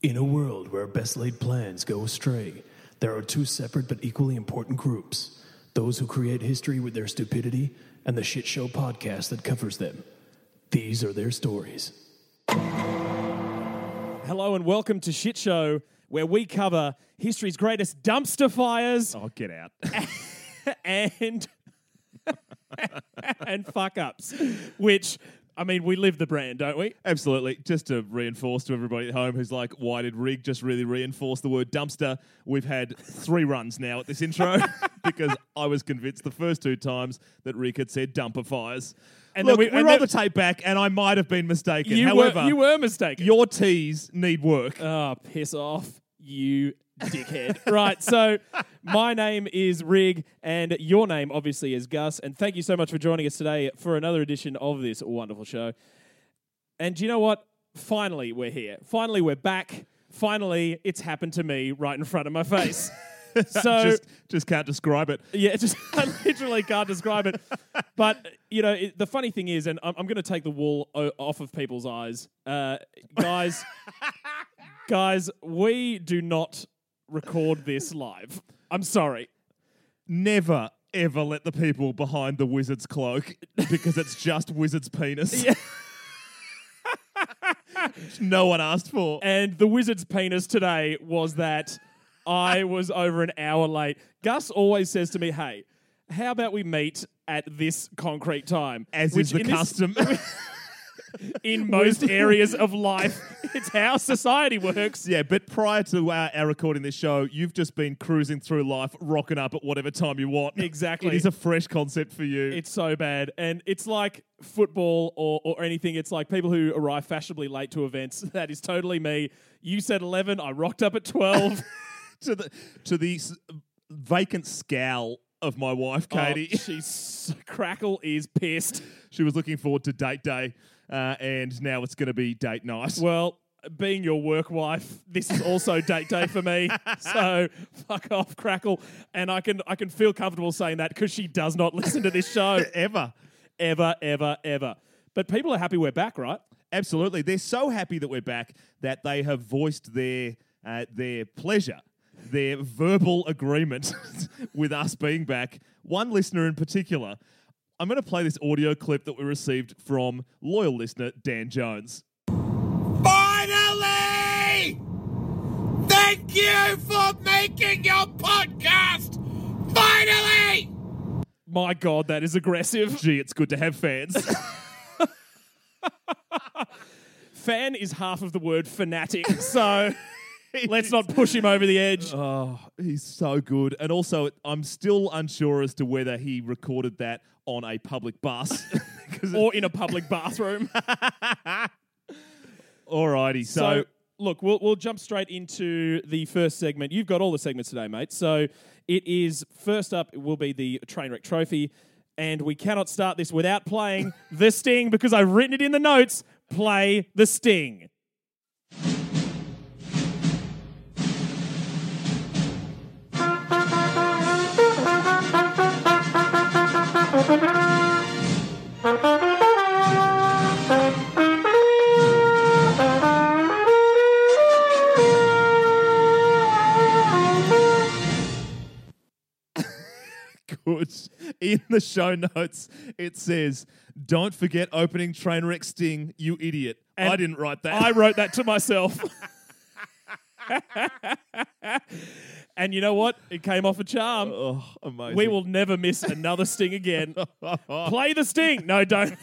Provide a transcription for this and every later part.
In a world where best laid plans go astray, there are two separate but equally important groups those who create history with their stupidity, and the shit show podcast that covers them. These are their stories. Hello and welcome to Shit Show, where we cover history's greatest dumpster fires Oh, get out. and and fuck ups. Which I mean, we live the brand, don't we? Absolutely. Just to reinforce to everybody at home who's like, why did Rig just really reinforce the word dumpster? We've had three runs now at this intro because I was convinced the first two times that Rig had said dumper fires. And Look, then we, we- and rolled the tape back and I might have been mistaken. You However, were you were mistaken. your T's need work. Oh, piss off, you dickhead. right, so my name is Rig, and your name obviously is Gus, and thank you so much for joining us today for another edition of this wonderful show. And do you know what? Finally, we're here. Finally, we're back. Finally, it's happened to me right in front of my face. so just, just can't describe it. yeah, just I literally can't describe it. But you know, it, the funny thing is, and I'm, I'm going to take the wool o- off of people's eyes, uh, guys. guys, we do not record this live. I'm sorry. Never, ever let the people behind the wizard's cloak because it's just wizard's penis. Yeah. no one asked for. And the wizard's penis today was that I was over an hour late. Gus always says to me, "Hey, how about we meet at this concrete time?" As Which is the in this- custom. in most areas of life. It's how society works. Yeah, but prior to our, our recording this show, you've just been cruising through life, rocking up at whatever time you want. Exactly. It is a fresh concept for you. It's so bad. And it's like football or, or anything. It's like people who arrive fashionably late to events. That is totally me. You said 11, I rocked up at 12. to the to the s- vacant scowl of my wife, Katie. Oh, she's crackle is pissed. she was looking forward to date day, uh, and now it's going to be date night. Well, being your work wife, this is also date day for me. So fuck off, crackle. And I can I can feel comfortable saying that because she does not listen to this show Ever. ever, ever, ever. But people are happy we're back, right? Absolutely. They're so happy that we're back that they have voiced their uh, their pleasure, their verbal agreement with us being back. One listener in particular. I'm going to play this audio clip that we received from loyal listener Dan Jones. Finally! Thank you for making your podcast! Finally! My God, that is aggressive. Gee, it's good to have fans. Fan is half of the word fanatic, so let's not push him over the edge. oh, he's so good. And also, I'm still unsure as to whether he recorded that on a public bus Or in a public bathroom. Alrighty, So, so look, we'll, we'll jump straight into the first segment. You've got all the segments today, mate. So it is first up it will be the Trainwreck Trophy. And we cannot start this without playing the Sting because I've written it in the notes. Play the Sting. good. In the show notes, it says, "Don't forget opening Trainwreck Sting, you idiot." And I didn't write that. I wrote that to myself. and you know what? It came off a charm. oh, amazing. We will never miss another Sting again. Play the Sting. No, don't.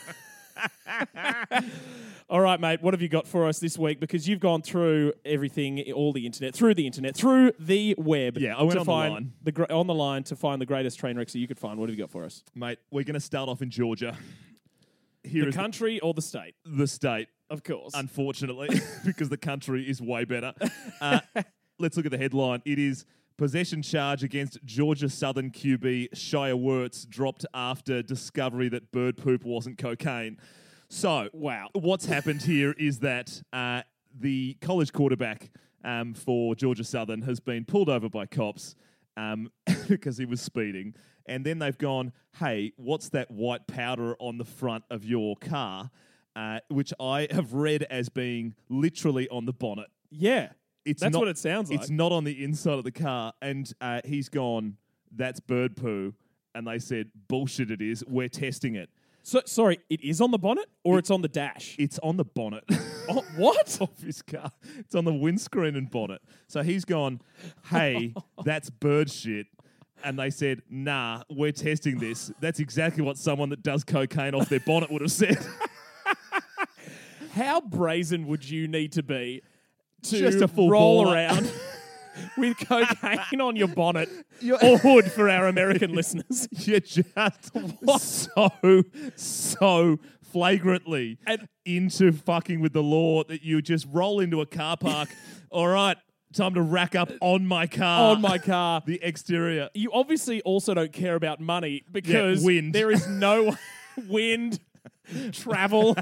all right, mate. What have you got for us this week? Because you've gone through everything, all the internet, through the internet, through the web. Yeah, I went to on the find line. The gra- on the line to find the greatest train wrecks that you could find. What have you got for us? mate. We're going to start off in Georgia. Here The country or the state? the state. Of course. unfortunately, because the country is way better. Uh, let's look at the headline. It is possession charge against Georgia Southern QB Shai Werts dropped after discovery that bird poop wasn't cocaine. So, Wow. what's happened here is that uh, the college quarterback um, for Georgia Southern has been pulled over by cops um, because he was speeding. And then they've gone, hey, what's that white powder on the front of your car? Uh, which I have read as being literally on the bonnet. yeah. It's That's not, what it sounds like. It's not on the inside of the car, and uh, he's gone. That's bird poo, and they said bullshit. It is. We're testing it. So sorry, it is on the bonnet or it's on the dash. It's on the bonnet. Oh, what? of his car. It's on the windscreen and bonnet. So he's gone, hey, that's bird shit. And they said, nah, we're testing this. That's exactly what someone that does cocaine off their bonnet would have said. How brazen would you need to be to Just a full roll baller. around with cocaine on your bonnet You're- or hood for our American listeners? You're just so, so flagrantly And- into fucking with the law that you just roll into a car park. All right, time to rack up on my car. on my car. the exterior. You obviously also don't care about money because wind. there is no wind, travel,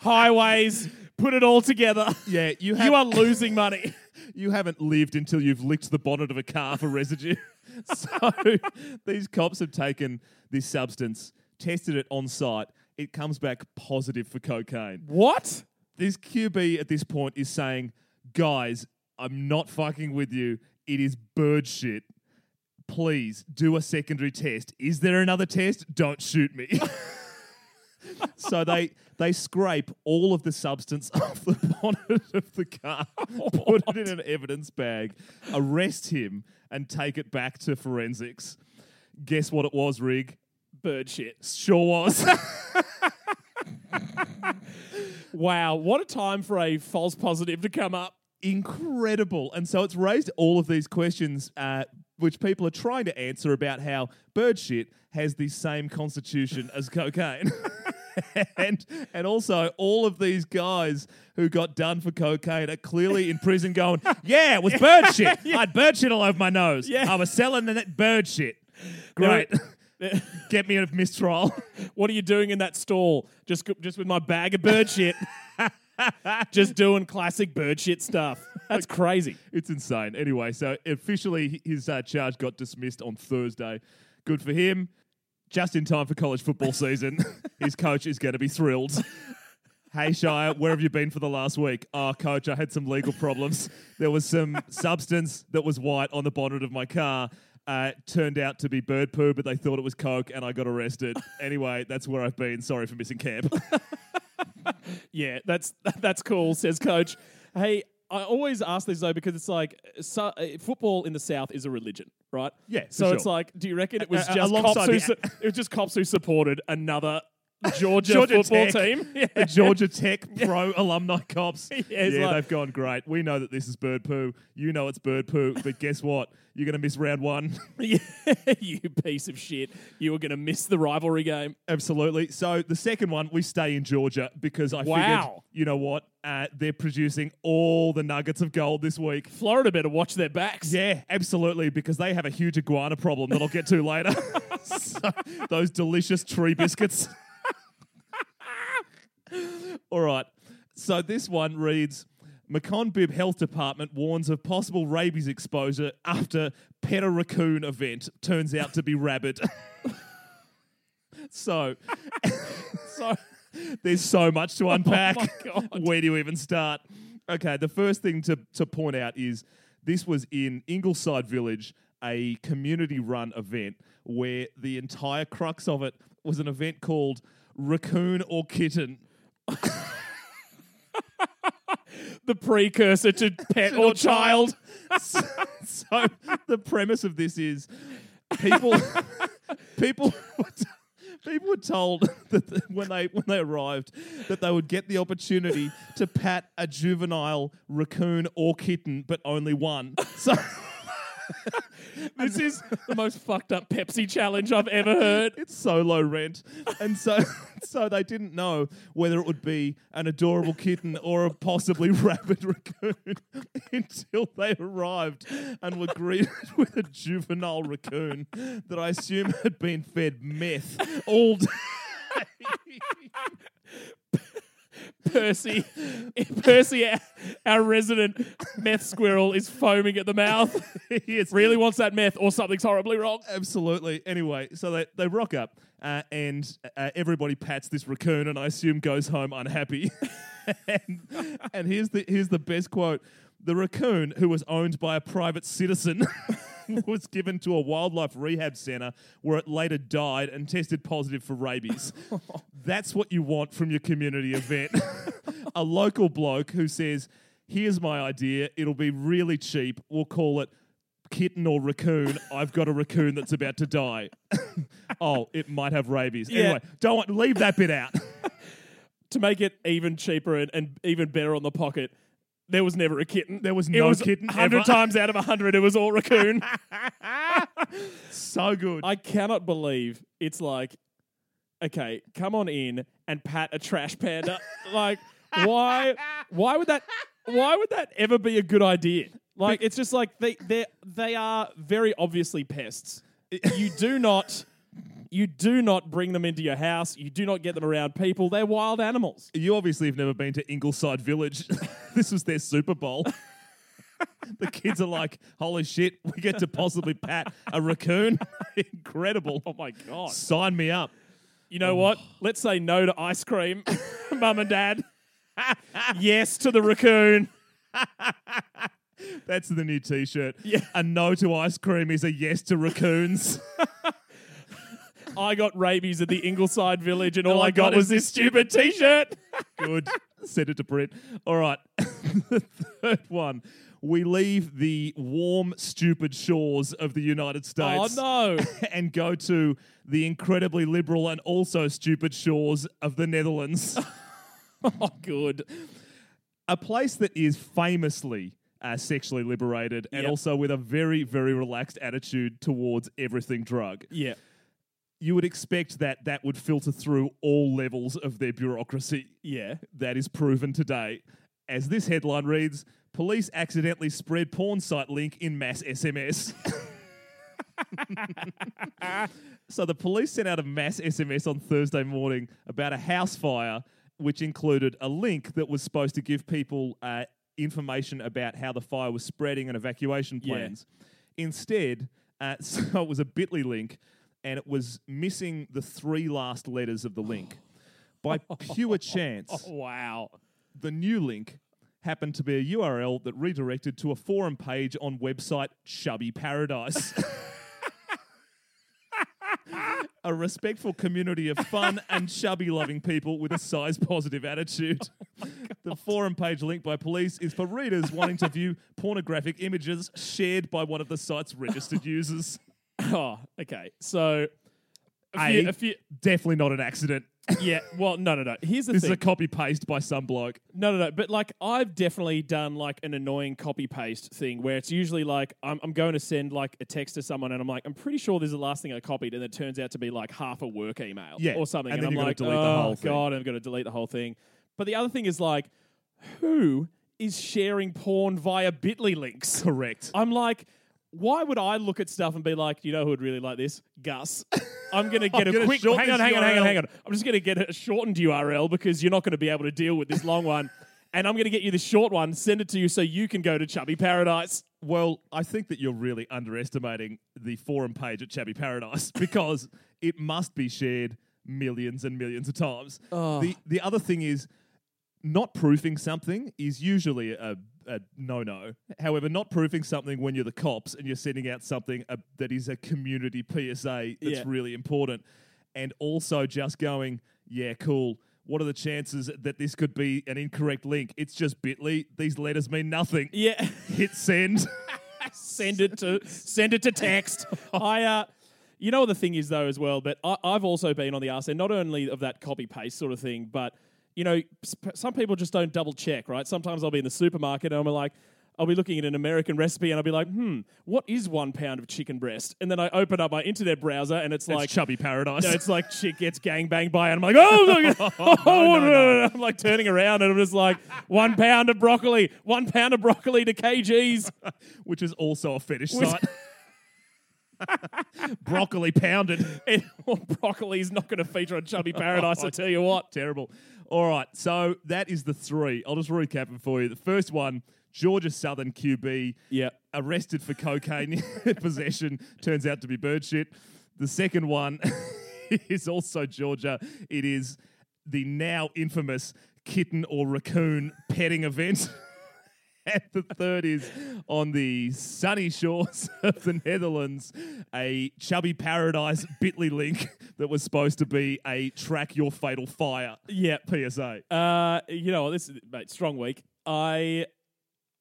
highways. Put it all together. Yeah, you have You are losing money. you haven't lived until you've licked the bonnet of a car for residue. so these cops have taken this substance, tested it on site. It comes back positive for cocaine. What? This QB at this point is saying, guys, I'm not fucking with you. It is bird shit. Please do a secondary test. Is there another test? Don't shoot me. so they they scrape all of the substance off the bonnet of the car, put it in an evidence bag, arrest him, and take it back to forensics. Guess what it was, Rig? Bird shit. Sure was. Wow, what a time for a false positive to come up. incredible. And so it's raised all of these questions, uh, which people are trying to answer about how bird shit has the same constitution as cocaine. and and also all of these guys who got done for cocaine are clearly in prison going, yeah, it was bird shit. I had bird shit all over my nose. Yeah. I was selling that bird shit. Great. Get me a mistrial. What are you doing in that stall? Just just with my bag of bird shit. just doing classic bird shit stuff. That's crazy. It's insane. Anyway, so officially his uh, charge got dismissed on Thursday. Good for him. Just in time for college football season. his coach is going to be thrilled. Hey Shire, where have you been for the last week? Oh, coach, I had some legal problems. There was some substance that was white on the bonnet of my car. Uh, turned out to be bird poo, but they thought it was coke, and I got arrested. Anyway, that's where I've been. Sorry for missing camp. Yeah, that's that's cool, says coach. Hey, I always ask this though because it's like so, uh, football in the South is a religion, right? Yeah, for So it's sure. like, do you reckon it was Uh, uh, just cops who the- su- it was just cops who supported another Georgia, Georgia football Tech. team? Yeah. the Georgia Tech pro alumni cops. Yeah, Yeah, like- they've gone great. We know that this is bird poo. You know it's bird poo, but guess what? You're going to miss round one. Yeah, you piece of shit. You were going to miss the rivalry game. Absolutely. So the second one, we stay in Georgia because I figured, Wow. you know what? Uh, they're producing all the nuggets of gold this week. Florida better watch their backs. Yeah, absolutely, because they have a huge iguana problem that I'll get to later. So, those delicious tree biscuits. All right. So this one reads Macon Bibb Health Department warns of possible rabies exposure after pet a raccoon event turns out to be rabid. so, so there's so much to oh unpack. my God. Where do you even start? Okay, the first thing to, to point out is this was in Ingleside Village, a community run event where the entire crux of it was an event called Raccoon or Kitten. The precursor to pet or child. so, so the premise of this is people people people were told that when they when they arrived that they would get the opportunity to pat a juvenile raccoon or kitten but only one so This is the most fucked up Pepsi challenge I've ever heard. it's so low rent and so so they didn't know whether it would be an adorable kitten or a possibly rabid raccoon until they arrived and were greeted with a juvenile raccoon that I assume had been fed meth all day. Percy, Percy, our, our resident meth squirrel, is foaming at the mouth. He is Really wants that meth, or something's horribly wrong. Absolutely. Anyway, so they, they rock up uh, and uh, everybody pats this raccoon and I assume goes home unhappy. and, and here's the here's the best quote. The raccoon, who was owned by a private citizen, was given to a wildlife rehab center where it later died and tested positive for rabies. That's what you want from your community event. a local bloke who says, Here's my idea. It'll be really cheap. We'll call it kitten or raccoon. I've got a raccoon that's about to die. oh, it might have rabies. Yeah. Anyway, don't want, leave that bit out. to make it even cheaper and, and even better on the pocket, there was never a kitten. There was it no was kitten Hundred times out of hundred, it was all raccoon. so good. I cannot believe it's like, okay, come on in and pat a trash panda. like, why? Why would that? Why would that ever be a good idea? Like, it's just like they they they are very obviously pests. You do not. You do not bring them into your house. You do not get them around people. They're wild animals. You obviously have never been to Ingleside Village. this was their Super Bowl. the kids are like, holy shit, we get to possibly pat a raccoon. Incredible. Oh my god! Sign me up. You know what? Oh. Let's say no to ice cream, mum and dad. yes to the raccoon. That's the new t shirt. Yeah. A no to ice cream is a yes to raccoons. I got rabies at the Ingleside Village, and all I got was this stupid T-shirt. Good. Send it to print. All right. the third one. We leave the warm, stupid shores of the United States. Oh States. no! and go to the incredibly liberal and also stupid shores of the Netherlands. Oh, good. a place that is famously uh, sexually liberated and Yep. also with a very, very relaxed attitude towards everything drug. Yeah. You would expect that that would filter through all levels of their bureaucracy. Yeah. That is proven today. As this headline reads, police accidentally spread porn site link in mass SMS. so the police sent out a mass SMS on Thursday morning about a house fire, which included a link that was supposed to give people uh, information about how the fire was spreading and evacuation Yeah. plans. Instead, uh, so it was a Bitly link, and it was missing the three last letters of the link. By pure chance, Wow. the new link happened to be a URL that redirected to a forum page on website Chubby Paradise. a respectful community of fun and chubby loving people with a size positive attitude. Oh the forum page linked by police is for readers wanting to view pornographic images shared by one of the site's registered users. Oh, okay. So, a A, few, a few, definitely not an accident. yeah. Well, no, no, no. Here's the thing. This thing. is a copy paste by some bloke. No, no, no. But like, I've definitely done like an annoying copy paste thing where it's usually like I'm, I'm going to send like a text to someone and I'm like, I'm pretty sure this is the last thing I copied, and it turns out to be like half a work email Yeah, or something. and And, then I'm like, delete the oh whole thing." god, I'm going to delete the whole thing. But the other thing is like, who is sharing porn via Bitly links? Correct. I'm like, why would I look at stuff and be like, you know who would really like this? Gus. I'm going to get a quick. Hang on, hang on, hang on, hang on. I'm just going to get a shortened URL because you're not going to be able to deal with this long one. And I'm going to get you the short one, send it to you so you can go to Chubby Paradise. Well, I think that you're really underestimating the forum page at Chubby Paradise because it must be shared millions and millions of times. The the other thing is not proofing something is usually a, a no no. However, not proofing something when you're the cops and you're sending out something uh, that is a community PSA that's Yeah. really important, and also just going, yeah, cool. What are the chances that this could be an incorrect link? It's just Bitly. These letters mean nothing. Yeah. Hit send. send it to send it to text. I uh you know what the thing is though as well, but I, I've also been on the arse end, not only of that copy paste sort of thing, but you know, some people just don't double check, right? Sometimes I'll be in the supermarket and I'm like, I'll be looking at an American recipe and I'll be like, hmm, what is one pound of chicken breast? And then I open up my internet browser and it's like Chubby Paradise. no, it's like chick gets gang banged by, and I'm like, oh, look, oh, no, no, no. I'm like turning around, and I'm just like, one pound of broccoli, one pound of broccoli to kgs. which is also a fetish Which- site. Broccoli pounded. Broccoli's not going to feature on Chubby Paradise, I tell you what. Terrible. All right, so that is the three. I'll just recap them for you. The first one, Georgia Southern QB, Yeah. arrested for cocaine possession, turns out to be bird shit. The second one is also Georgia. It is the now infamous kitten or raccoon petting event. and the third is on the sunny shores of the Netherlands, a chubby paradise Bitly link that was supposed to be a track your fatal fire Yeah. PSA. Uh, you know, what, this is mate, strong week. I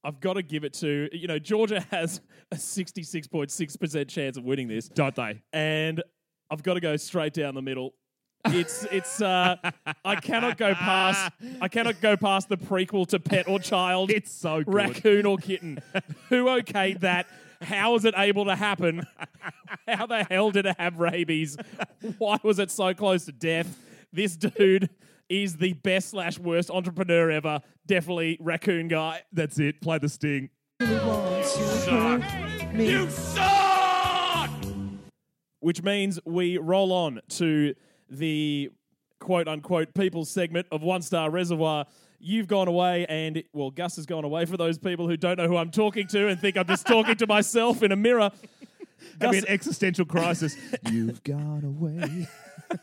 I've got to give it to you know Georgia has a sixty six point six percent chance of winning this, Don't they? and I've got to go straight down the middle. It's it's uh I cannot go past I cannot go past the prequel to Pet or Child. It's so good. raccoon or kitten. Who okayed that? How was it able to happen? How the hell did it have rabies? Why was it so close to death? This dude is the best slash worst entrepreneur ever. Definitely raccoon guy. That's it. Play the sting. You suck! Which means we roll on to the quote unquote people segment of One Star Reservoir. You've gone away, and well, Gus has gone away for those people who don't know who I'm talking to and think I'm just talking to myself in a mirror. I mean, Gus- existential crisis. You've gone away,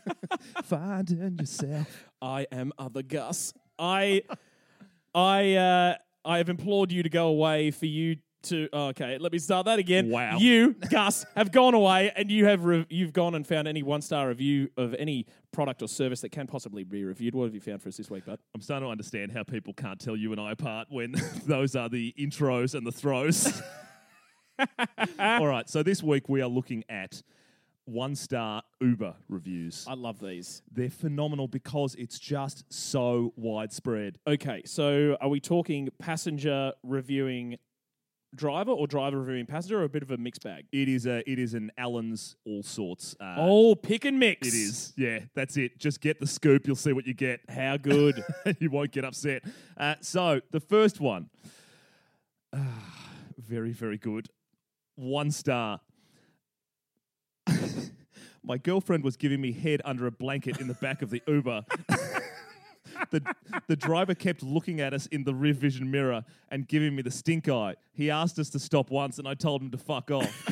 finding yourself. I am other Gus. I, I, uh, I have implored you to go away for you to. oh, okay, let me start that again. Wow. You, Gus, have gone away, and you have re- you've gone and found any one star review of any product or service that can possibly be reviewed. What have you found for us this week, bud? I'm starting to understand how people can't tell you and I apart when those are the intros and the throws. All right, so this week we are looking at one star Uber reviews. I love these. They're phenomenal because it's just so widespread. Okay, so are we talking passenger reviewing driver or driver reviewing passenger, or a bit of a mixed bag? It is a it is an Allen's all sorts. Uh, oh, pick and mix. it is. Yeah, that's it. Just get the scoop. You'll see what you get. How good. you won't get upset. Uh, so the first one, Ah, very very good, one star. My girlfriend was giving me head under a blanket in the back of the Uber. the, the driver kept looking at us in the rear vision mirror and giving me the stink eye. He asked us to stop once, and I told him to fuck off.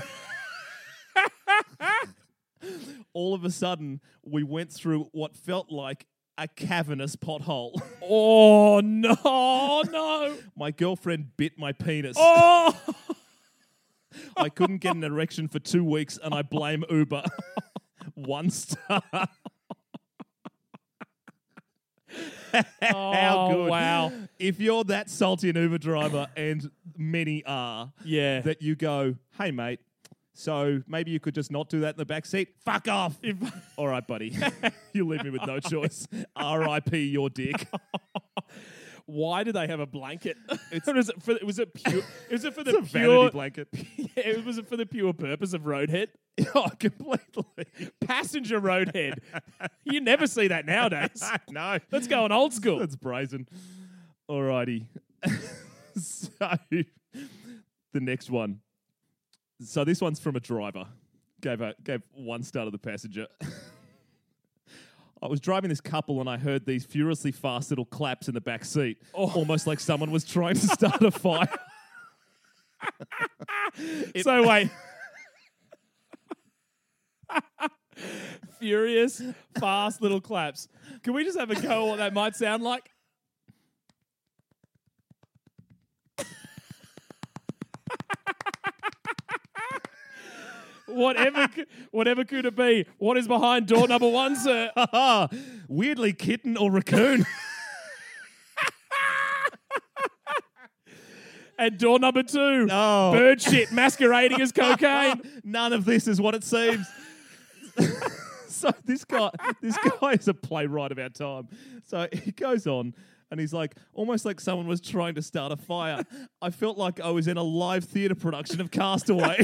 All of a sudden, we went through what felt like a cavernous pothole. oh no, no. My girlfriend bit my penis. Oh. I couldn't get an erection for two weeks, and I blame Uber. One star. How Oh, good. wow. If you're that salty an Uber driver, and many are, Yeah. that you go, hey, mate, so maybe you could just not do that in the back seat? Fuck off. All right, buddy. you leave me with no choice. R.I.P. your dick. Why do they have a blanket? was it for was it pure? Was it for the It's pure? blanket. Yeah, was it for the pure purpose of roadhead? oh, completely. Passenger roadhead. you never see that nowadays. no. Let's go on old school. That's brazen. Alrighty. so the next one. So this one's from a driver. Gave a gave one star to the passenger. I was driving this couple and I heard these furiously fast little claps in the back seat, oh. almost like someone was trying to start a fire. so wait. Furious, fast little claps. Can we just have a go at what that might sound like? Whatever, whatever could it be? What is behind door number one, sir? Weirdly, kitten or raccoon. And door number two, Oh. bird shit masquerading as cocaine. None of this is what it seems. so this guy, this guy is a playwright of our time. So he goes on and he's like, almost like someone was trying to start a fire. I felt like I was in a live theatre production of Castaway.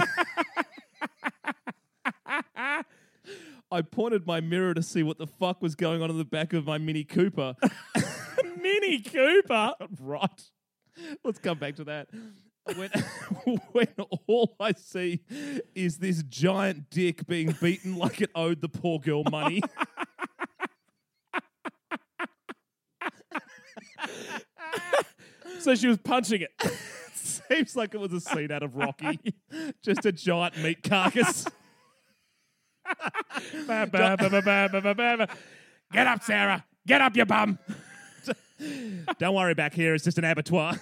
I pointed my mirror to see what the fuck was going on in the back of my Mini Cooper. Mini Cooper. right. Let's come back to that. When, when all I see is this giant dick being beaten like it owed the poor girl money. So she was punching it. Seems like it was a scene out of Rocky. Just a giant meat carcass. Ba, ba, ba. Get up, Sarah. Get up, you bum. Don't worry back here, it's just an abattoir.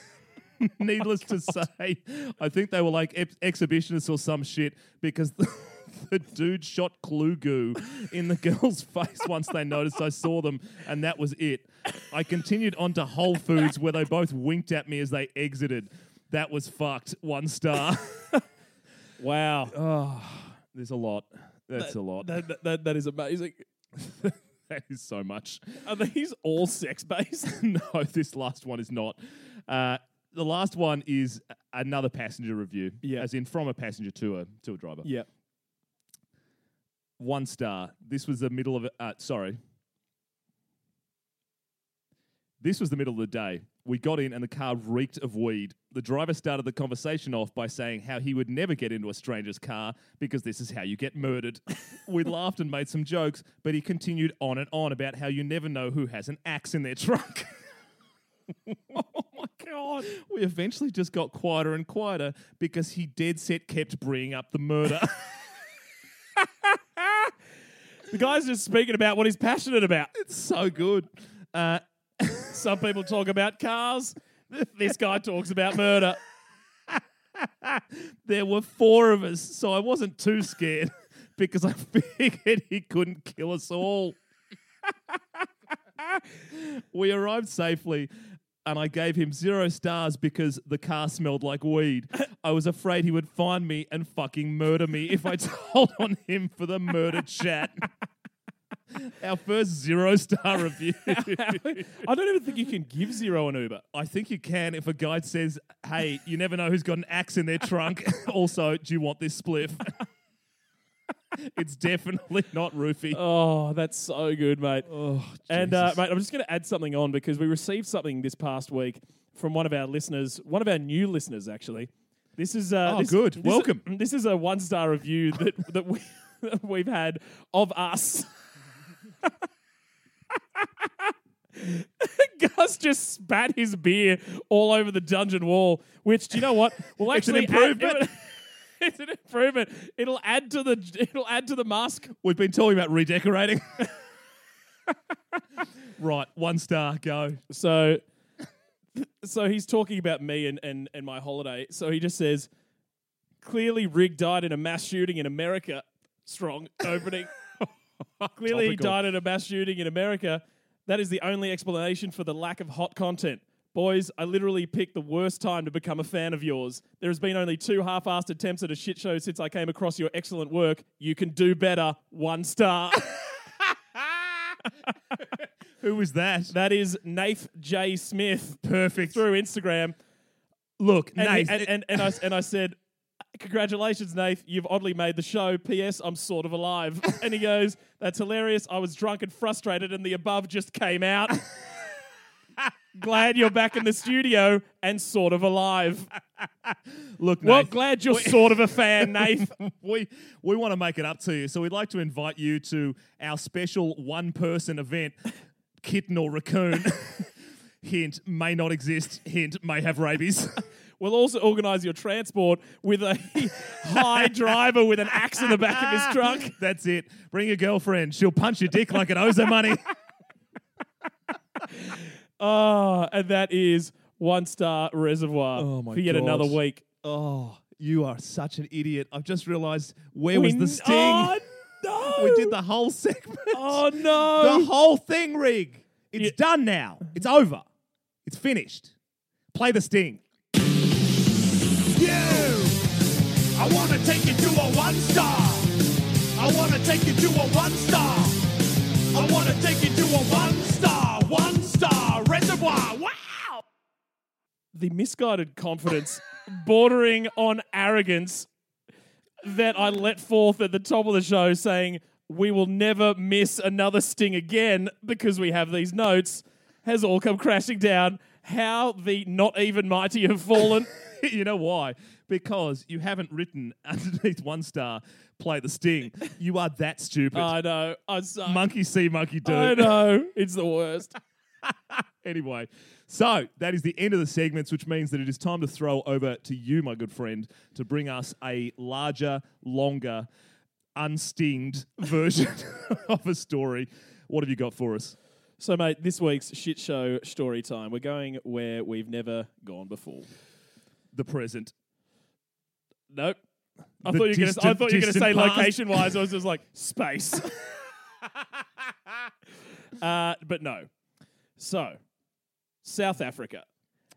Needless oh, to say, I think they were like ex- exhibitionists or some shit because the, the dude shot clue goo in the girl's face once they noticed I saw them, and that was it. I continued on to Whole Foods where they both winked at me as they exited. That was fucked. One star. Wow. oh, there's a lot. That's a lot. That, that, that, that is amazing. that is so much. Are these all sex based? no, this last one is not. Uh, the last one is another passenger review, Yeah. as in from a passenger to a to a driver. yeah. One star. This was the middle of it. Uh, sorry. This was the middle of the day. We got in and the car reeked of weed. The driver started the conversation off by saying how he would never get into a stranger's car because this is how you get murdered. we laughed and made some jokes, but he continued on and on about how you never know who has an axe in their trunk. Oh my God. We eventually just got quieter and quieter because he dead set kept bringing up the murder. The guy's just speaking about what he's passionate about. it's so good. Uh, Some people talk about cars. This guy talks about murder. there were four of us, so I wasn't too scared because I figured he couldn't kill us all. we arrived safely, and I gave him zero stars because the car smelled like weed. I was afraid he would find me and fucking murder me if I told on him for the murder chat. Our first zero star review. I don't even think you can give zero an Uber. I think you can if a guide says, "Hey, you never know who's got an axe in their trunk." also, do you want this spliff? it's definitely not roofie. Oh, that's so good, mate. Oh, And uh, mate, I'm just going to add something on because we received something this past week from one of our listeners, one of our new listeners, actually. This is uh, Oh, this- good. this is- Welcome. this is a one star review that that we that we've had of us. Gus just spat his beer all over the dungeon wall, which do you know what? Will It's an actually add- improvement. it's an improvement. It'll add to the it'll add to the mask. We've been talking about redecorating. right, one star, go. So, so he's talking about me and, and, and my holiday. So he just says, clearly Rig died in a mass shooting in America. Strong opening. clearly he Topical. died in a mass shooting in America. That is the only explanation for the lack of hot content. Boys, I literally picked the worst time to become a fan of yours. There has been only two half-assed attempts at a shit show since I came across your excellent work. You can do better. One star. Who was that? that is Nath J. Smith. Perfect. through Instagram. Look, And, Nate, and, and, and, I, and I said, Congratulations, Nath. You've oddly made the show. P.S. I'm sort of alive. and he goes, That's hilarious. I was drunk and frustrated, and the above just came out. glad you're back in the studio and sort of alive. look, Well, Nate, glad you're sort of a fan, Nath. we we want to make it up to you, so we'd like to invite you to our special one-person event, kitten or raccoon. Hint may not exist. Hint may have rabies. We'll also organise your transport with a high driver with an axe in the back of his truck. That's it. Bring your girlfriend. She'll punch your dick like it owes her money. Oh, and that is one star reservoir Oh my for yet another gosh. week. Oh, you are such an idiot. I've just realised where was We- the sting? Oh, no. We did the whole segment. Oh no! The whole thing, Rig. It's Yeah. done now. It's over. It's finished. Play the sting. You! I want to take you to a one star. I want to take you to a one star. I want to take you to a one star, one star reservoir. Wow! the misguided confidence, bordering on arrogance, that I let forth at the top of the show, saying we will never miss another sting again because we have these notes, has all come crashing down. How the not even mighty have fallen. you know why? Because you haven't written underneath one star, play the sting. You are that stupid. I know. I suck. monkey see, monkey do. I know. It's the worst. anyway, so that is the end of the segments, which means that it is time to throw over to you, my good friend, to bring us a larger, longer, unstinged version of a story. What have you got for us? So, mate, this week's shit show story time. We're going where we've never gone before. the present. Nope. I The thought you were gonna, I distant- thought you were going to distant say past. location wise. I was just like space. uh, but no. So, South Africa.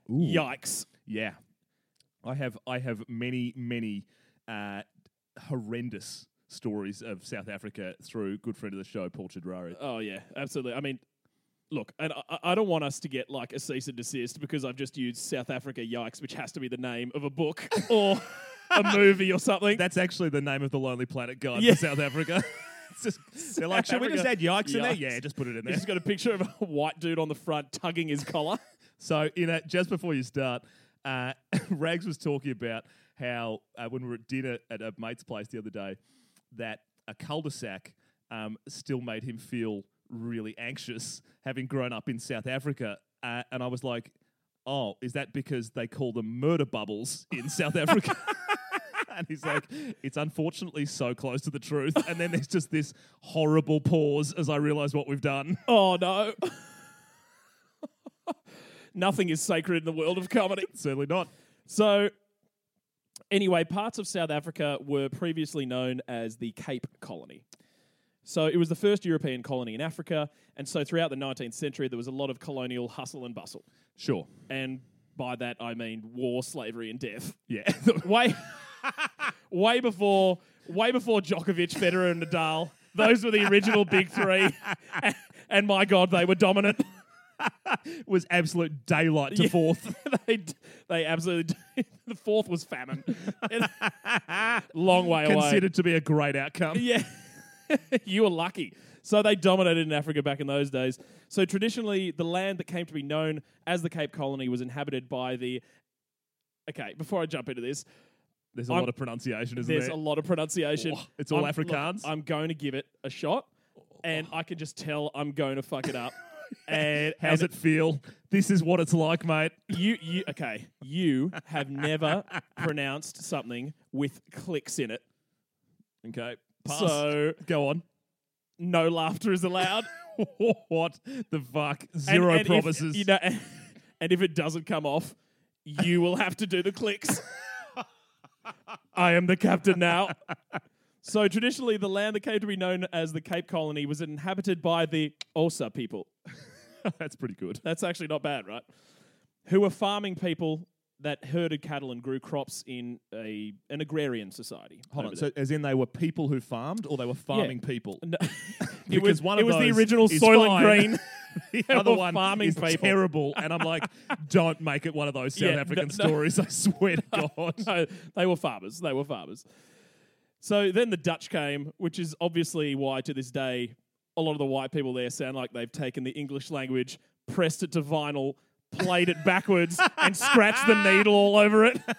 Yikes. Yeah, I have I have many many uh, horrendous stories of South Africa through good friend of the show Paul Chidrari. Oh yeah, absolutely. I mean, look, and I, I don't want us to get like a cease and desist because I've just used South Africa Yikes, which has to be the name of a book or a movie or something. That's actually the name of the Lonely Planet guide Yeah. for South Africa. just, they're like, should we just add Africa. yikes in there? Yeah, just put it in He's there. just got a picture of a white dude on the front tugging his collar. So, in a, just before you start, uh, Rags was talking about how uh, when we were at dinner at a mate's place the other day, that a cul-de-sac um, still made him feel really anxious, having grown up in South Africa. Uh, and I was like, "Oh, is that because they call them murder bubbles in South Africa?" and he's like, "It's unfortunately so close to the truth." And then there's just this horrible pause as I realise what we've done. Oh no. Nothing is sacred in the world of comedy. Certainly not. So, anyway, parts of South Africa were previously known as the Cape Colony. So, it was the first European colony in Africa, and so throughout the 19th century, there was a lot of colonial hustle and bustle. Sure. And by that, I mean war, slavery, and death. Yeah. Way, way before, way before Djokovic, Federer, and Nadal. Those were the original big three, and my God, they were dominant. was absolute daylight to Yeah. fourth. they they absolutely the fourth was famine. Long way away. Considered to be a great outcome. Yeah. you were lucky. So they dominated in Africa back in those days. So traditionally, the land that came to be known as the Cape Colony was inhabited by the. Okay, before I jump into this, There's a I'm- lot of pronunciation, isn't there's there? a lot of pronunciation. Oh, it's all I'm- look, Afrikaans? I'm going to give it a shot, and I can just tell I'm going to fuck it up. and How's and it feel? This is what it's like, mate. You, you, okay? You have never pronounced something with clicks in it. Okay. Pass. So Go on. no laughter is allowed. what the fuck? Zero and if- promises. you know, and if it doesn't come off, you will have to do the clicks. I am the captain now. So traditionally, the land that came to be known as the Cape Colony was inhabited by the Xhosa people. That's pretty good. That's actually not bad, right? Who were farming people that herded cattle and grew crops in a an agrarian society. Hold on. So, as in they were people who farmed, or they were farming people? No. it was, one it of was the those original is Soil fine. and Green. the other one farming is people. terrible, and I'm like, don't make it one of those South Yeah, no- African no. stories. I swear to God. no, they were farmers. They were farmers. So then the Dutch came, which is obviously why to this day a lot of the white people there sound like they've taken the English language, pressed it to vinyl, played it backwards, and scratched the needle all over it.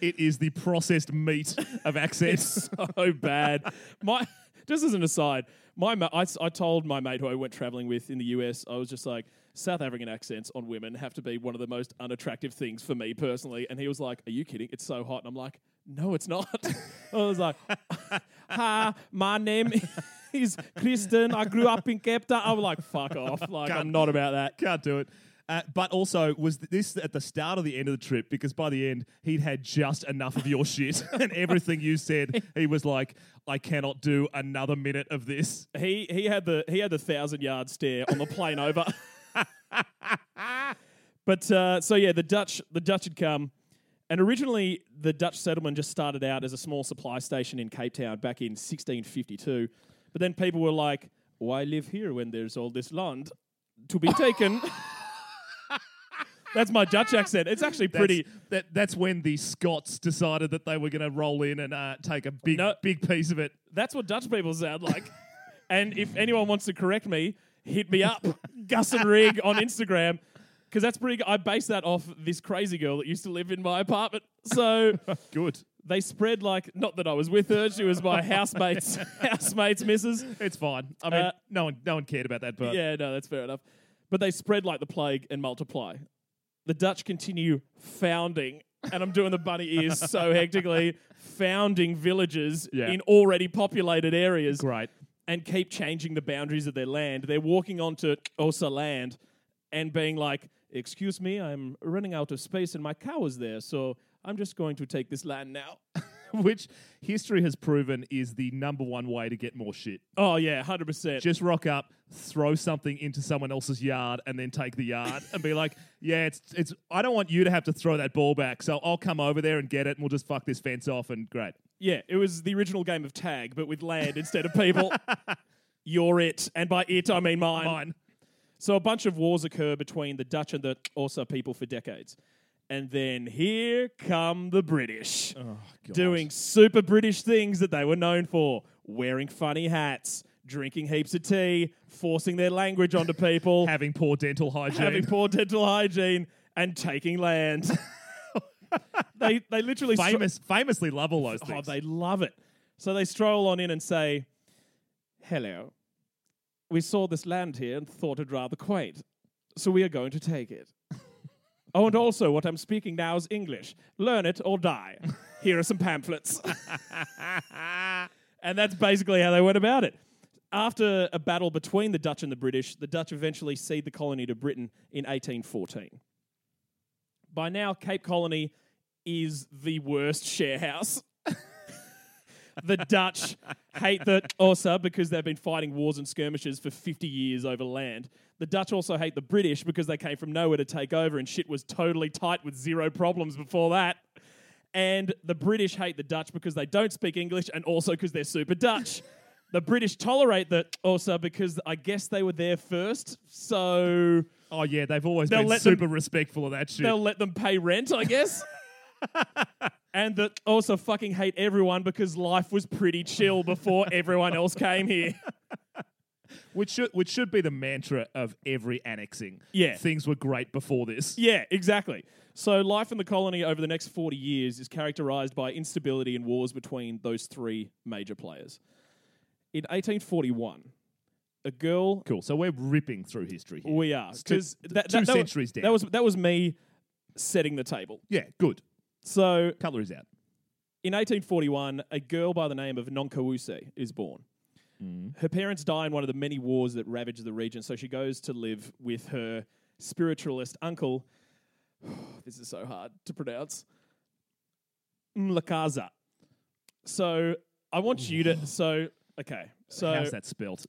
It is the processed meat of accents. so bad. My just as an aside, my ma- I, I told my mate who I went traveling with in the US, I was just like, South African accents on women have to be one of the most unattractive things for me personally. And he was like, Are you kidding? It's so hot. And I'm like, No, it's not. I was like, Hi, my name is Kristen. I grew up in Cape Town. I was like, Fuck off. Like, I'm not about that. Can't do it. Uh, but also, was th- this at the start or the end of the trip? Because by the end, he'd had just enough of your shit and everything you said. He was like, I cannot do another minute of this. He he had the he had the thousand yard stare on the plane over. but uh, so yeah, the Dutch the Dutch had come, and originally the Dutch settlement just started out as a small supply station in Cape Town back in 1652. But then people were like, "Why live here when there's all this land to be taken?" That's my Dutch accent. It's actually That's, pretty. That, that's when the Scots decided that they were going to roll in and uh, take a big, No. big piece of it. That's what Dutch people sound like. and if anyone wants to correct me, hit me up, Gus and Rig on Instagram, because that's pretty. I base that off this crazy girl that used to live in my apartment. So Good. they spread like not that I was with her; she was my housemate's housemate's missus. It's fine. I mean, Uh, no one, no one cared about that part. Yeah, no, that's fair enough. But they spread like the plague and multiply. The Dutch continue founding, and I'm doing the bunny ears so hectically, founding villages Yeah. in already populated areas. Great. and keep changing the boundaries of their land. They're walking onto Xhosa land and being like, Excuse me, I'm running out of space and my cow is there, so I'm just going to take this land now. Which history has proven is the number one way to get more shit. oh, yeah, 100%. Just rock up, throw something into someone else's yard, and then take the yard and be like, "Yeah, it's it's. I don't want you to have to throw that ball back, so I'll come over there and get it, and we'll just fuck this fence off." And great. yeah, it was the original game of tag, but with land instead of people. You're it. And by it, I mean mine. Mine. So a bunch of wars occur between the Dutch and the Xhosa people for decades. And then here come the British, Oh, doing super British things that they were known for wearing funny hats, drinking heaps of tea, forcing their language onto people, having poor dental hygiene. having poor dental hygiene, and taking land. they, they literally stro- famous, famously love all those things. Oh, things. they love it. So they stroll on in and say, Hello. We saw this land here and thought it rather quaint. So we are going to take it. oh, and also, what I'm speaking now is English. Learn it or die. Here are some pamphlets. and that's basically how they went about it. After a battle between the Dutch and the British, the Dutch eventually cede the colony to Britain in 1814. By now, Cape Colony is the worst sharehouse. The Dutch hate the Xhosa because they've been fighting wars and skirmishes for 50 years over land. The Dutch also hate the British because they came from nowhere to take over and shit was totally tight with zero problems before that. And the British hate the Dutch because they don't speak English and also because they're super Dutch. The British tolerate the Xhosa because I guess they were there first, so oh yeah, they've always been let them- super respectful of that shit. they'll let them pay rent, I guess. and that also fucking hate everyone because life was pretty chill before everyone else came here. Which should which should be the mantra of every annexing. Yeah. things were great before this. Yeah, exactly. So life in the colony over the next 40 years is characterized by instability and wars between those three major players. In 1841, a girl Cool. So we're ripping through history. Here. we are It's two- because that, two that, centuries down. That was that was me setting the table. yeah, good. So Cutlery's out. In 1841, a girl by the name of Nongqawuse is born. Mm. Her parents die in one of the many wars that ravage the region, so she goes to live with her spiritualist uncle. this is so hard to pronounce. Mhlakaza. So I want you to. So okay. So How's that spelt?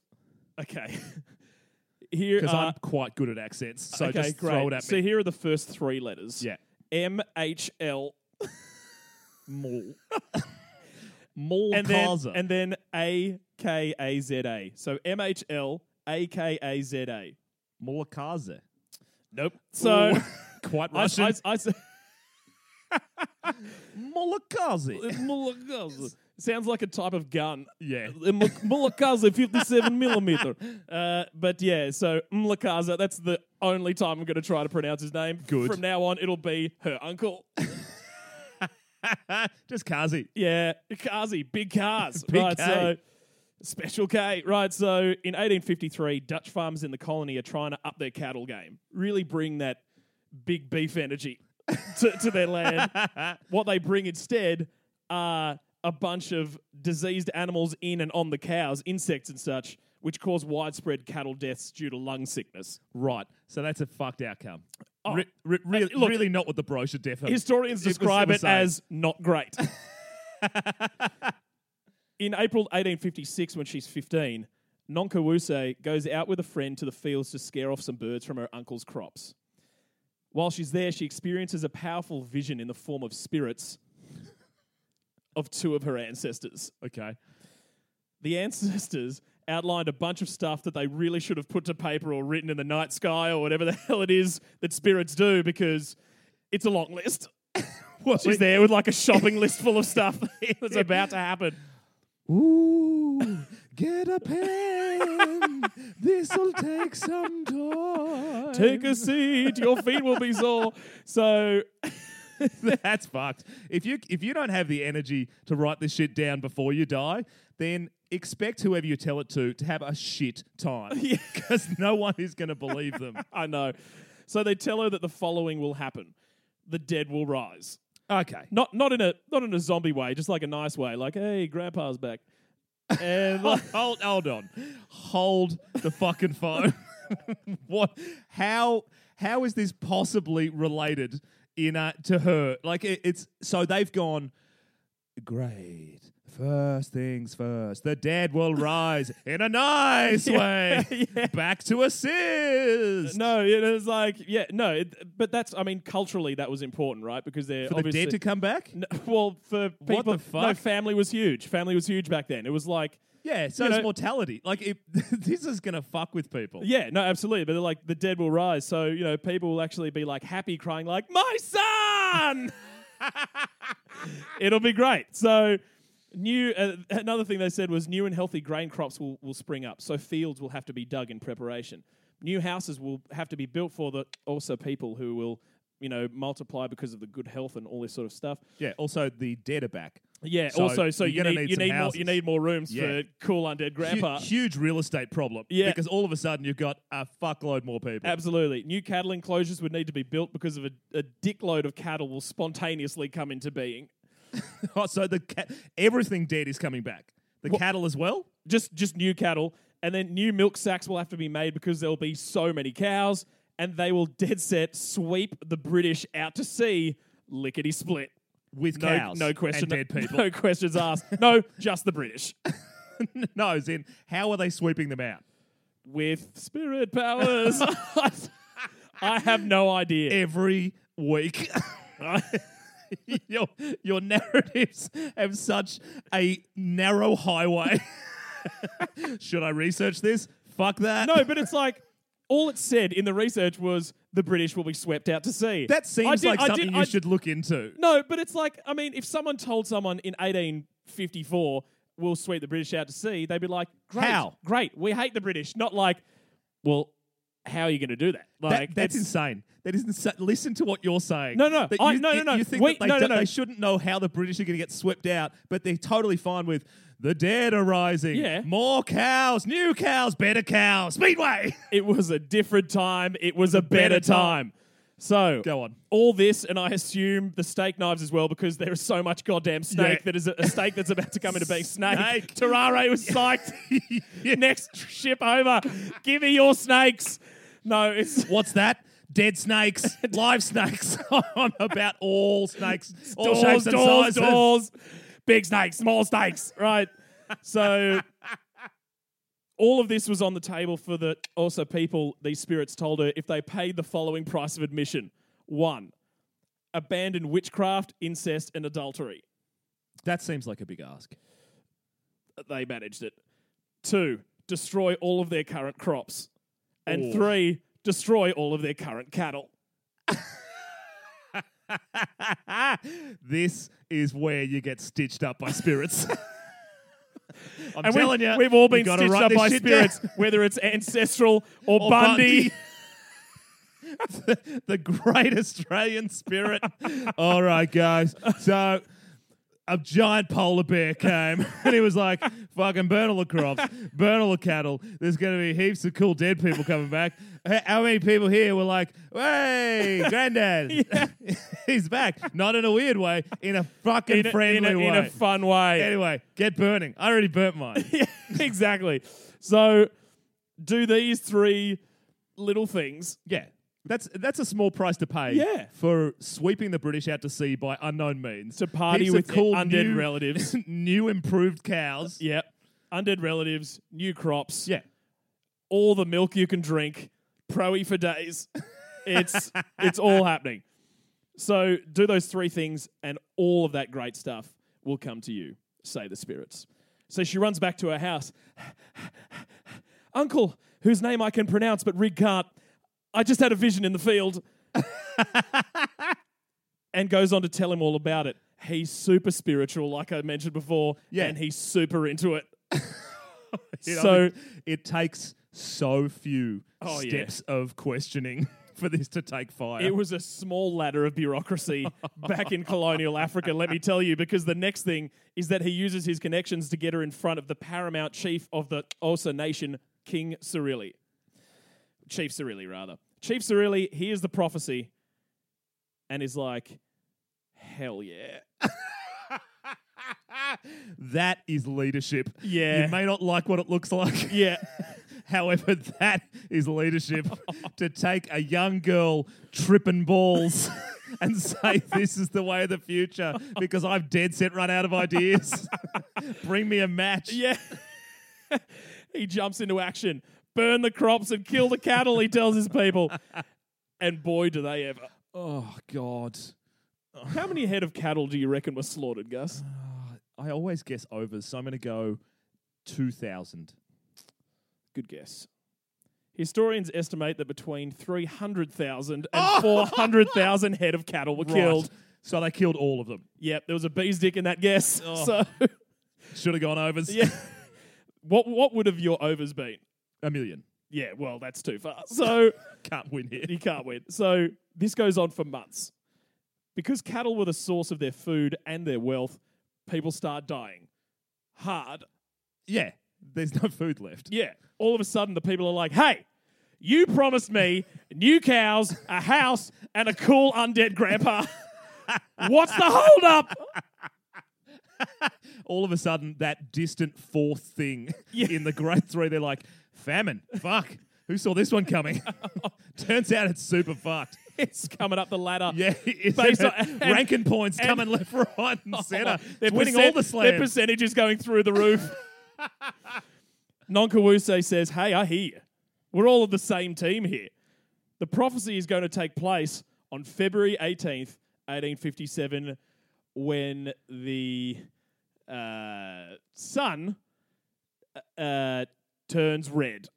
okay. Here Because I'm quite good at accents, so okay, just great. throw it at so here are the first three letters. yeah. M H L Mall. and then Mulcaza. and then A K A Z A. So M H L A K A Z A. Mulakaze. Nope. So quite I, Russian. I, I, s- Mulakaze. sounds like a type of gun. yeah. Mulakaza 57 millimeter. Uh, but yeah, so Mulakaza, that's the only time I'm going to try to pronounce his name. Good. From now on, it'll be her uncle. Just Kazi. Yeah, Kazi, big cars. Big right, K. so Special K. Right, so in 1853, Dutch farmers in the colony are trying to up their cattle game, really bring that big beef energy to, to their land. what they bring instead are a bunch of diseased animals in and on the cows, insects and such, which caused widespread cattle deaths due to lung sickness. Right. So that's a fucked outcome. Oh. Re- re- really, look- really not what the brochure defo. Historians It was- describe it it, as not great. In April 1856, when she's 15, Nongqawuse goes out with a friend to the fields to scare off some birds from her uncle's crops. While she's there, she experiences a powerful vision in the form of spirits of two of her ancestors. okay. The ancestors outlined a bunch of stuff that they really should have put to paper or written in the night sky or whatever the hell it is that spirits do because it's a long list. She's there with like a shopping list full of stuff that's about to happen. Ooh, get a pen. This'll take some time. Take a seat, your feet will be sore. So, That's fucked. If you if you don't have the energy to write this shit down before you die, then expect whoever you tell it to to have a shit time. Yeah. Because no one is going to believe them. I know. So they tell her that the following will happen: the dead will rise. Okay. Not not in a not in a zombie way, just like a nice way, like hey, grandpa's back. And like, hold, hold on. Hold the fucking phone. what? How? how is this possibly related in uh, to her? Like it, it's so they've gone great. First things first, the dead will rise in a nice way. Back to assist. No, it was like, yeah, no, it, but that's, I mean, culturally that was important, right? Because they're For the dead to come back? No, well, for people, the no, family was huge. Family was huge back then. It was like, Yeah, so You know- mortality. Like, it, this is going to fuck with people. yeah, no, absolutely. But they're like, the dead will rise. So, you know, people will actually be like happy, crying, like, my son! It'll be great. So, new, uh, another thing they said was new and healthy grain crops will, will spring up. So, fields will have to be dug in preparation. New houses will have to be built for the Xhosa people who will, you know, multiply because of the good health and all this sort of stuff. Yeah, also the dead are back. Yeah. So also, so you're you gonna need, need you some need more houses. you need more rooms Yeah. for cool undead grandpa. Hu- huge real estate problem. Yeah. Because all of a sudden you've got a fuckload more people. Absolutely. New cattle enclosures would need to be built because of a, a dickload of cattle will spontaneously come into being. Oh, so the everything dead is coming back. The cattle as well? Just just new cattle, and then new milk sacks will have to be made because there'll be so many cows, and they will dead set sweep the British out to sea, lickety split. With No, cows. no question. And dead people. No questions asked. no, just the British no, as in, how are they sweeping them out? with spirit powers. I have no idea. Every week. your, your narratives have such a narrow highway. Should I research this? Fuck that. No, but it's like all it said in the research was the British will be swept out to sea. That seems did- like I something did- you I- should look into. No, but it's like I mean, if someone told someone in 1854 we'll sweep the British out to sea, they'd be like, "Great, How? Great, we hate the British." Not like, "Well, how are you going to do that?" That- Like that's insane. That is insane. Listen to what you're saying. No, no, That I- you, no, no, no. You think that they, no, no, no. they shouldn't know how the British are going to get swept out, but they're totally fine with the dead are rising. Yeah. More cows, new cows, better cows. Speedway. It was a different time. It was a better, better time. time. So Go on. all this, and I assume the steak knives as well, because there is so much goddamn snake Yeah. that is a, a steak that's about to come into being snake. Snake. Tarrare was psyched. Next ship over. Give me your snakes. No, it's What's that? Dead snakes, live snakes. I'm about all snakes, all doors, shapes and doors, sizes. doors. Big snakes, small snakes. Right. So all of this was on the table for the Xhosa people, these spirits told her if they paid the following price of admission. One, abandon witchcraft, incest, and adultery. That seems like a big ask. They managed it. Two, destroy all of their current crops. And Oh. three, destroy all of their current cattle. this is where you get stitched up by spirits. I'm And telling we, you, we've all been stitched up by shit down. spirits, whether it's ancestral or, Or Bundy. the, the great Australian spirit. All right, guys. So a giant polar bear came and he was like, fucking burn all the crops, burn all the cattle. There's going to be heaps of cool dead people coming back. How many people here were like, hey, granddad, he's back. Not in a weird way, in a fucking in, a, friendly in, a, way. in a fun way. anyway, get burning. I already burnt mine. yeah, exactly. So do these three little things. Yeah. That's that's a small price to pay Yeah. for sweeping the British out to sea by unknown means. To party Heaps of with cool undead new- relatives. new improved cows. Yep. Undead relatives, new crops, Yeah. all the milk you can drink, proey for days. It's it's all happening. So do those three things and all of that great stuff will come to you, say the spirits. So she runs back to her house. Uncle, whose name I can pronounce but Rig can't, I just had a vision in the field. and goes on to tell him all about it. He's super spiritual, like I mentioned before, Yeah. and he's super into it. You know, So- it, it takes so few Oh, yeah. steps of questioning for this to take fire. It was a small ladder of bureaucracy back in colonial Africa, let me tell you, because the next thing is that he uses his connections to get her in front of the paramount chief of the Xhosa nation, King Sarhili. Chief Sarhili, rather. Chief Sarhili hears the prophecy and is like, hell yeah. that is leadership. Yeah. You may not like what it looks like. Yeah. However, that is leadership to take a young girl tripping balls and say this is the way of the future because I've dead set run out of ideas. Bring me a match. Yeah. he jumps into action. Burn the crops and kill the cattle, he tells his people. And boy, do they ever. Oh God. How many head of cattle do you reckon were slaughtered, Gus? Uh, I always guess overs, so I'm going to go two thousand. Good guess. Historians estimate that between 300,000 and 400,000 head of cattle were killed. So they killed all of them. Yep, there was a bee's dick in that guess. Oh. So, Should have gone overs. yeah. What what would have your overs been? A million. Yeah, well, that's too far. So Can't win here. you can't win. So this goes on for months. Because cattle were the source of their food and their wealth, people start dying. Hard. Yeah. There's no food left. Yeah. All of a sudden, the people are like, hey, you promised me new cows, a house, and a cool undead grandpa. What's the holdup? all of a sudden that distant fourth thing Yeah. in the grade three, they're like, famine. Fuck. Who saw this one coming? Turns out it's super fucked. It's coming up the ladder. Yeah, it's Based on- ranking points and- coming left, right, and centre. They're winning all the slams. Their percentage is going through the roof. Nongqawuse says, Hey, I hear you. We're all of the same team here. The prophecy is going to take place on February 18th, 1857, when the uh, sun uh, turns red.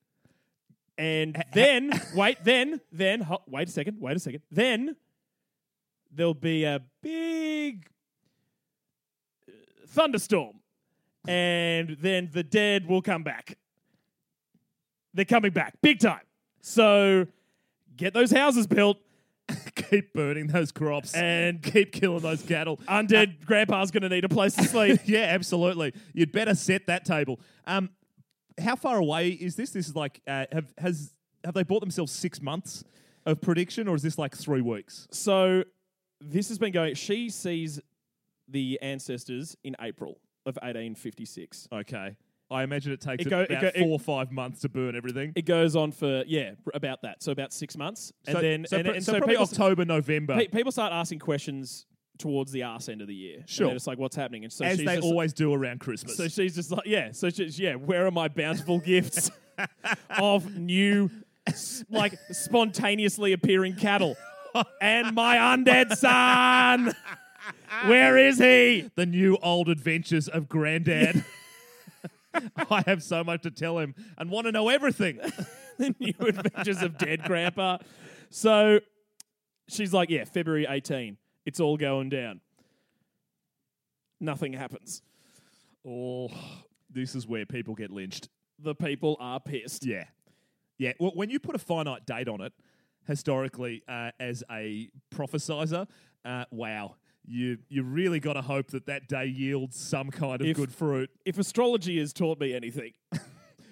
And then, wait, then, then, ho- wait a second, wait a second. Then there'll be a big uh, thunderstorm. And then the dead will come back. They're coming back big time. So get those houses built. keep burning those crops And- keep killing those cattle. Undead grandpa's going to need a place to sleep. yeah, absolutely. You'd better set that table. Um, how far away is this? This is like uh, have has have they bought themselves six months of prediction, or is this like three weeks? so this has been going. She sees the ancestors in April of 1856. Okay, I imagine it takes It go- it about go- it- four or five months to burn everything. It goes on for yeah about that. So about six months, and so, then so, and, and so probably people, October, November, pe- people start asking questions towards the arse end of the year. Sure. and it's like what's happening, and so as she's they just, always do around Christmas. So she's just like, yeah. So she's yeah. Where are my bountiful gifts of new, s- like spontaneously appearing cattle, and my undead son? Where is he? the new old adventures of Granddad. I have so much to tell him and want to know everything. the new adventures of dead grandpa. So she's like, yeah, February 18. It's all going down. Nothing happens. Oh, this is where people get lynched. The people are pissed. Yeah. Yeah. Well, when you put a finite date on it, historically, uh, as a prophesizer, uh, wow, you you really got to hope that that day yields some kind of If- good fruit. If astrology has taught me anything,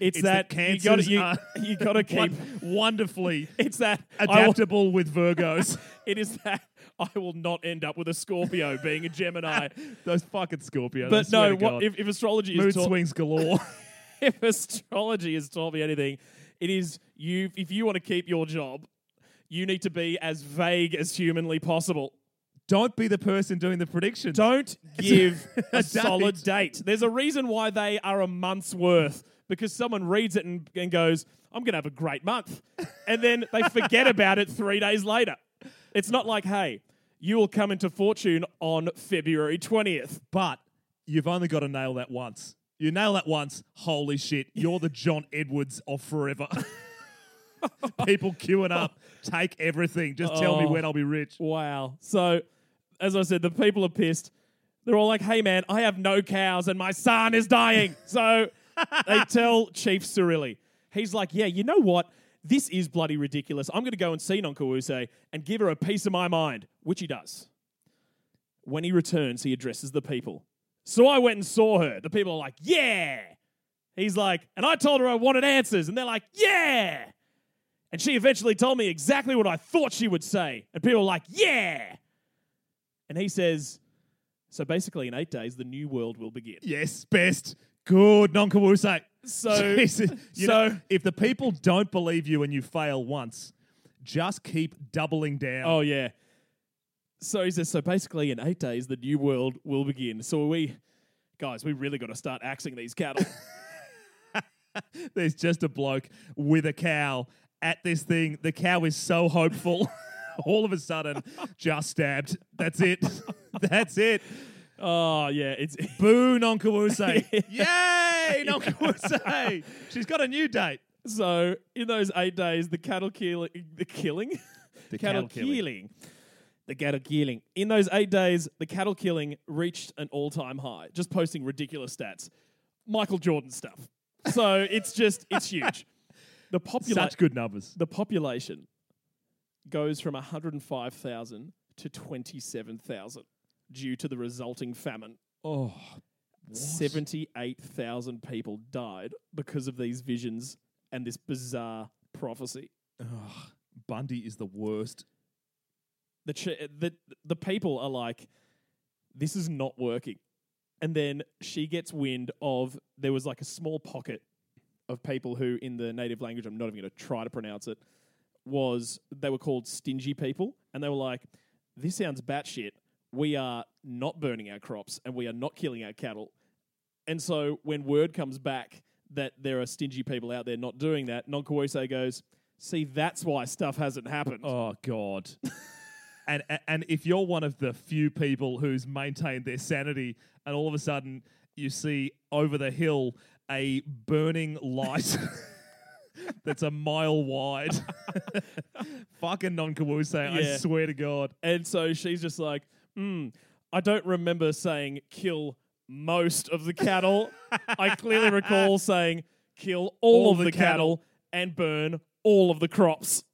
it's, It's that, that you gotta, you, you gotta keep. Wonderfully It's that will- adaptable with Virgos. it is that I will not end up with a Scorpio being a Gemini. Those fucking Scorpios. But no, what, if, if astrology mood is taught, swings galore. if astrology has taught me anything, it is you. If you want to keep your job, you need to be as vague as humanly possible. Don't be the person doing the predictions. Don't give a, a solid date. date. There's a reason why they are a month's worth because someone reads it and, and goes, I'm going to have a great month. And then they forget about it three days later. It's not like, hey, you will come into fortune on February 20th. But you've only got to nail that once. You nail that once, holy shit, you're the John Edwards of forever. People queuing up, take everything. Just tell me Oh. when I'll be rich. Wow. So, as I said, the people are pissed. They're all like, hey, man, I have no cows and my son is dying. So they tell Chief Sarhili. He's like, yeah, you know what? This is bloody ridiculous. I'm going to go and see Nongqawuse and give her a piece of my mind, which he does. When he returns, he addresses the people. So I went and saw her. The people are like, yeah. He's like, and I told her I wanted answers. And they're like, yeah. And she eventually told me exactly what I thought she would say. And people are like, yeah. And he says, so basically, in eight days, the new world will begin. Yes, best. Good, Nongqawuse. So, Jesus. You know, so if the people don't believe you and you fail once, just keep doubling down. oh yeah. So he says, so basically, in eight days, the new world will begin. So we, guys, we really got to start axing these cattle. There's just a bloke with a cow at this thing. The cow is so hopeful. All of a sudden, just stabbed. That's it. That's it. Oh yeah, it's Boo, Nongqawuse. Yay, Nongqawuse. She's got a new date. so in those eight days, the cattle killing, the killing, The cattle cattle killing. killing. The cattle killing. In those eight days, the cattle killing reached an all time high, just posting ridiculous stats. Michael Jordan stuff. So it's just, it's huge. The, Such good numbers. the population goes from 105,000 to 27,000 due to the resulting famine. Oh, 78,000 people died because of these visions and this bizarre prophecy. Bundy is the worst. the ch- the the people are like, this is not working, and then she gets wind of there was like a small pocket of people who, in the native language, I'm not even going to try to pronounce it, was they were called stingy people, and they were like, this sounds batshit. We are not burning our crops, and we are not killing our cattle, and so when word comes back that there are stingy people out there not doing that, Nongqawuse goes. See, that's why stuff hasn't happened. Oh God. and and if you're one of the few people who's maintained their sanity, and all of a sudden you see over the hill a burning light that's a mile wide, fucking non-Kawuse, I swear to God. And so she's just like, hmm, I don't remember saying kill most of the cattle. I clearly recall saying kill all, All of the the cattle and burn all of the crops.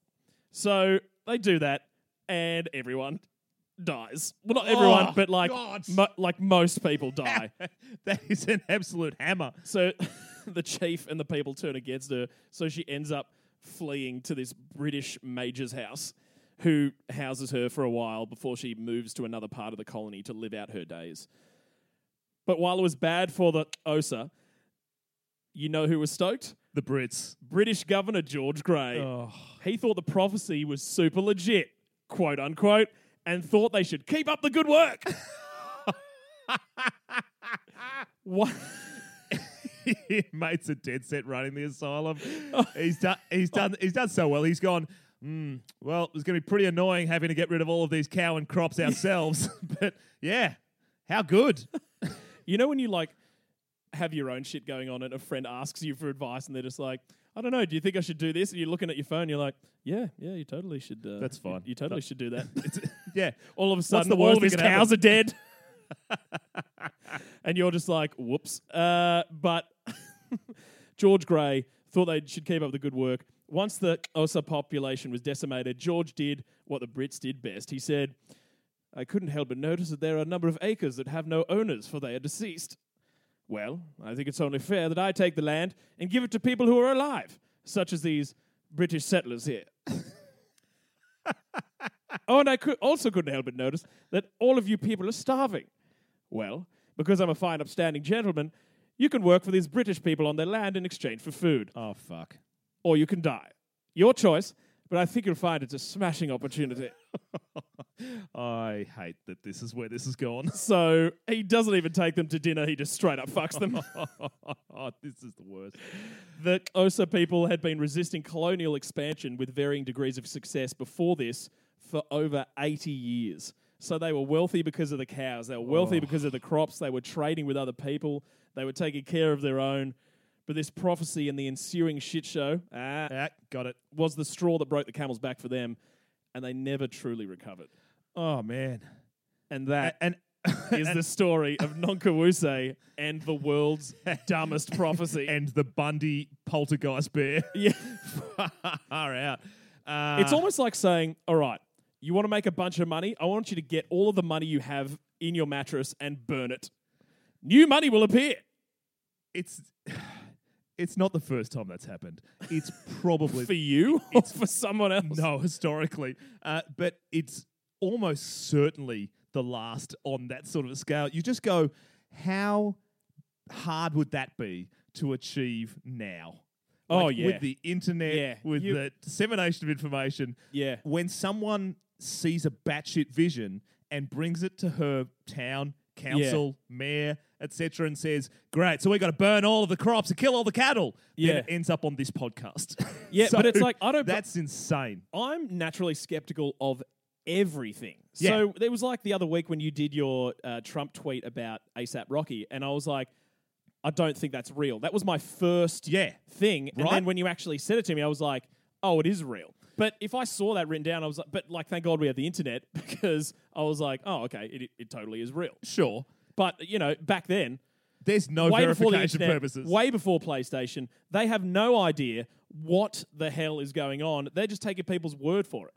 So they do that, and everyone dies. Well, not everyone, Oh, but like mo- like most people die. that is an absolute hammer. so the chief and the people turn against her. So she ends up fleeing to this British major's house, who houses her for a while before she moves to another part of the colony to live out her days. But while it was bad for the Xhosa, you know who was stoked? The Brits. British Governor George Grey. Oh. He thought the prophecy was super legit, quote unquote, and thought they should keep up the good work. what? Mate's a dead set running the asylum. he's done. He's done. He's done so well. He's gone. Mm, well, it's going to be pretty annoying having to get rid of all of these cow and crops ourselves. but yeah, how good? You know when you like have your own shit going on and a friend asks you for advice and they're just like, I don't know, do you think I should do this? And you're looking at your phone, you're like, yeah, yeah, you totally should. Uh, That's fine. You, you totally should do that. It's, yeah, all of a sudden, the all of his cows are dead. and you're just like, whoops. Uh, but George Grey thought they should keep up the good work. Once the Xhosa population was decimated, George did what the Brits did best. He said, I couldn't help but notice that there are a number of acres that have no owners, for they are deceased. Well, I think it's only fair that I take the land and give it to people who are alive, such as these British settlers here. oh, and I could also couldn't help but notice that all of you people are starving. Well, because I'm a fine, upstanding gentleman, you can work for these British people on their land in exchange for food, Oh fuck. Or you can die. Your choice, but I think you'll find it's a smashing opportunity. I hate that this is where this has gone. so he doesn't even take them to dinner, he just straight up fucks them. oh, this is the worst. the Xhosa people had been resisting colonial expansion with varying degrees of success before this for over 80 years. So they were wealthy because of the cows, they were wealthy oh. because of the crops, they were trading with other people, they were taking care of their own. But this prophecy and the ensuing shit show ah, Ah, got it. was the straw that broke the camel's back for them, and they never truly recovered. Oh man. And that And is the story of Nongqawuse and the world's dumbest prophecy. and the Bundy poltergeist bear. yeah. Far out. Uh, It's almost like saying, all right, you want to make a bunch of money? I want you to get all of the money you have in your mattress and burn it. New money will appear. it's it's not the first time that's happened. It's probably For you or for someone else? no historically, uh, but it's almost certainly the last on that sort of a scale. You just go, how hard would that be to achieve now. Oh, yeah. with the internet, Yeah, with you- the dissemination of information. Yeah. when someone sees a batshit vision and brings it to her town council, mayor, etc., and says, "Great, so we got to burn all of the crops and kill all the cattle," Yeah. then it ends up on this podcast. Yeah, So but it's like, I don't- That's insane. I'm naturally skeptical of everything. Yeah. So it was like the other week when you did your uh, Trump tweet about ASAP Rocky, and I was like, I don't think that's real. That was my first Yeah. thing. And Right. then when you actually said it to me, I was like, oh, it is real. But if I saw that written down, I was like, but like, thank God we have the internet because I was like, oh, okay, it, it totally is real. Sure, But, you know, back then, there's no way before the verification internet, purposes. way before PlayStation, they have no idea what the hell is going on. They're just taking people's word for it.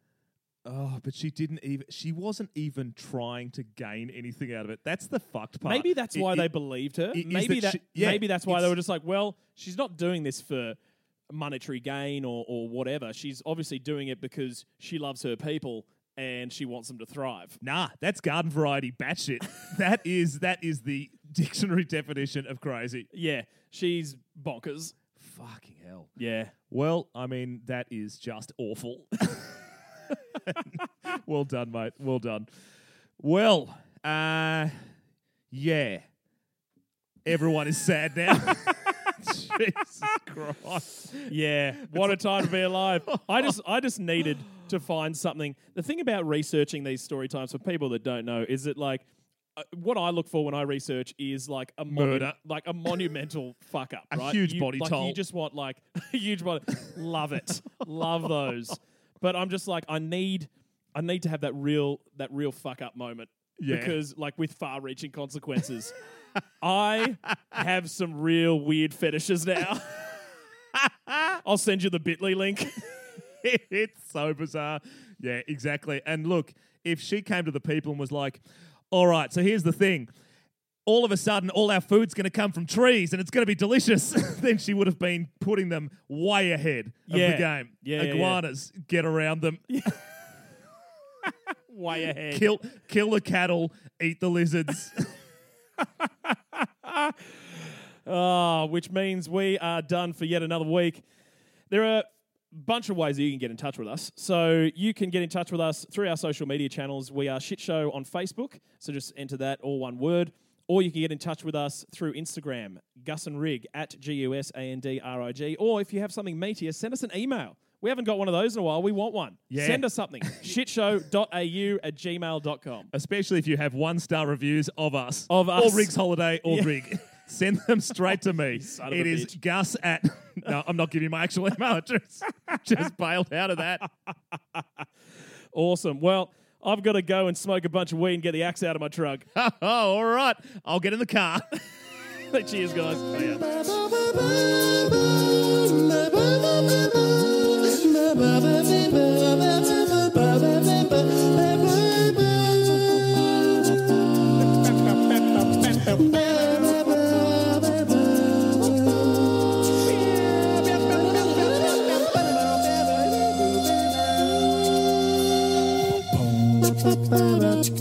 Oh, but she didn't even. She wasn't even trying to gain anything out of it. That's the fucked part. Maybe that's why it- they believed her. maybe that that, she- yeah, maybe that's why they were just like, well, she's not doing this for monetary gain or, or whatever. She's obviously doing it because she loves her people and she wants them to thrive. Nah, that's garden variety batshit. that is that is the dictionary definition of crazy. Yeah, she's bonkers. Fucking hell. Yeah. Well, I mean, that is just awful. well done, mate. Well done. Well, uh, yeah. Everyone is sad now. Jesus Christ. Yeah, what a time to be alive. I just I just needed to find something. The thing about researching these story times for people that don't know is that like uh, what I look for when I research is like a monu- Murder. like a monumental fuck up, A huge You- body like, toll. You just want like a huge body. Love it, love those. But I'm just like I need I need to have that real that real fuck up moment Yeah. because like with far reaching consequences. I have some real weird fetishes now. I'll send you the Bitly link. it's so bizarre. Yeah, exactly. And look, if she came to the people and was like, all right, so here's the thing. All of a sudden, all our food's going to come from trees and it's going to be delicious. then she would have been putting them way ahead of Yeah. the game. Yeah, yeah, yeah. Iguanas, get around them. Way ahead. kill, kill the cattle, eat the lizards. Ah, which means we are done for yet another week. There are a bunch of ways that you can get in touch with us. So you can get in touch with us through our social media channels. We are Shit Show on Facebook, so just enter that all one word. Or you can get in touch with us through Instagram, Gus and Rig at G U S A N D R I G. Or if you have something meatier, send us an email. We haven't got one of those in a while. We want one. Yeah. Send us something. shitshow.au at gmail.com. Especially if you have one star reviews of us. Of Or us. Rig's Holiday or Yeah. Rig. Send them straight to me. Son of a is bitch. Gus at. No, I'm not giving you my actual email address. Just bailed out of that. Awesome. Well, I've got to go and smoke a bunch of weed and get the axe out of my truck. oh, all right. I'll get in the car. Cheers, guys. Ya. Ba-ba-ba-ba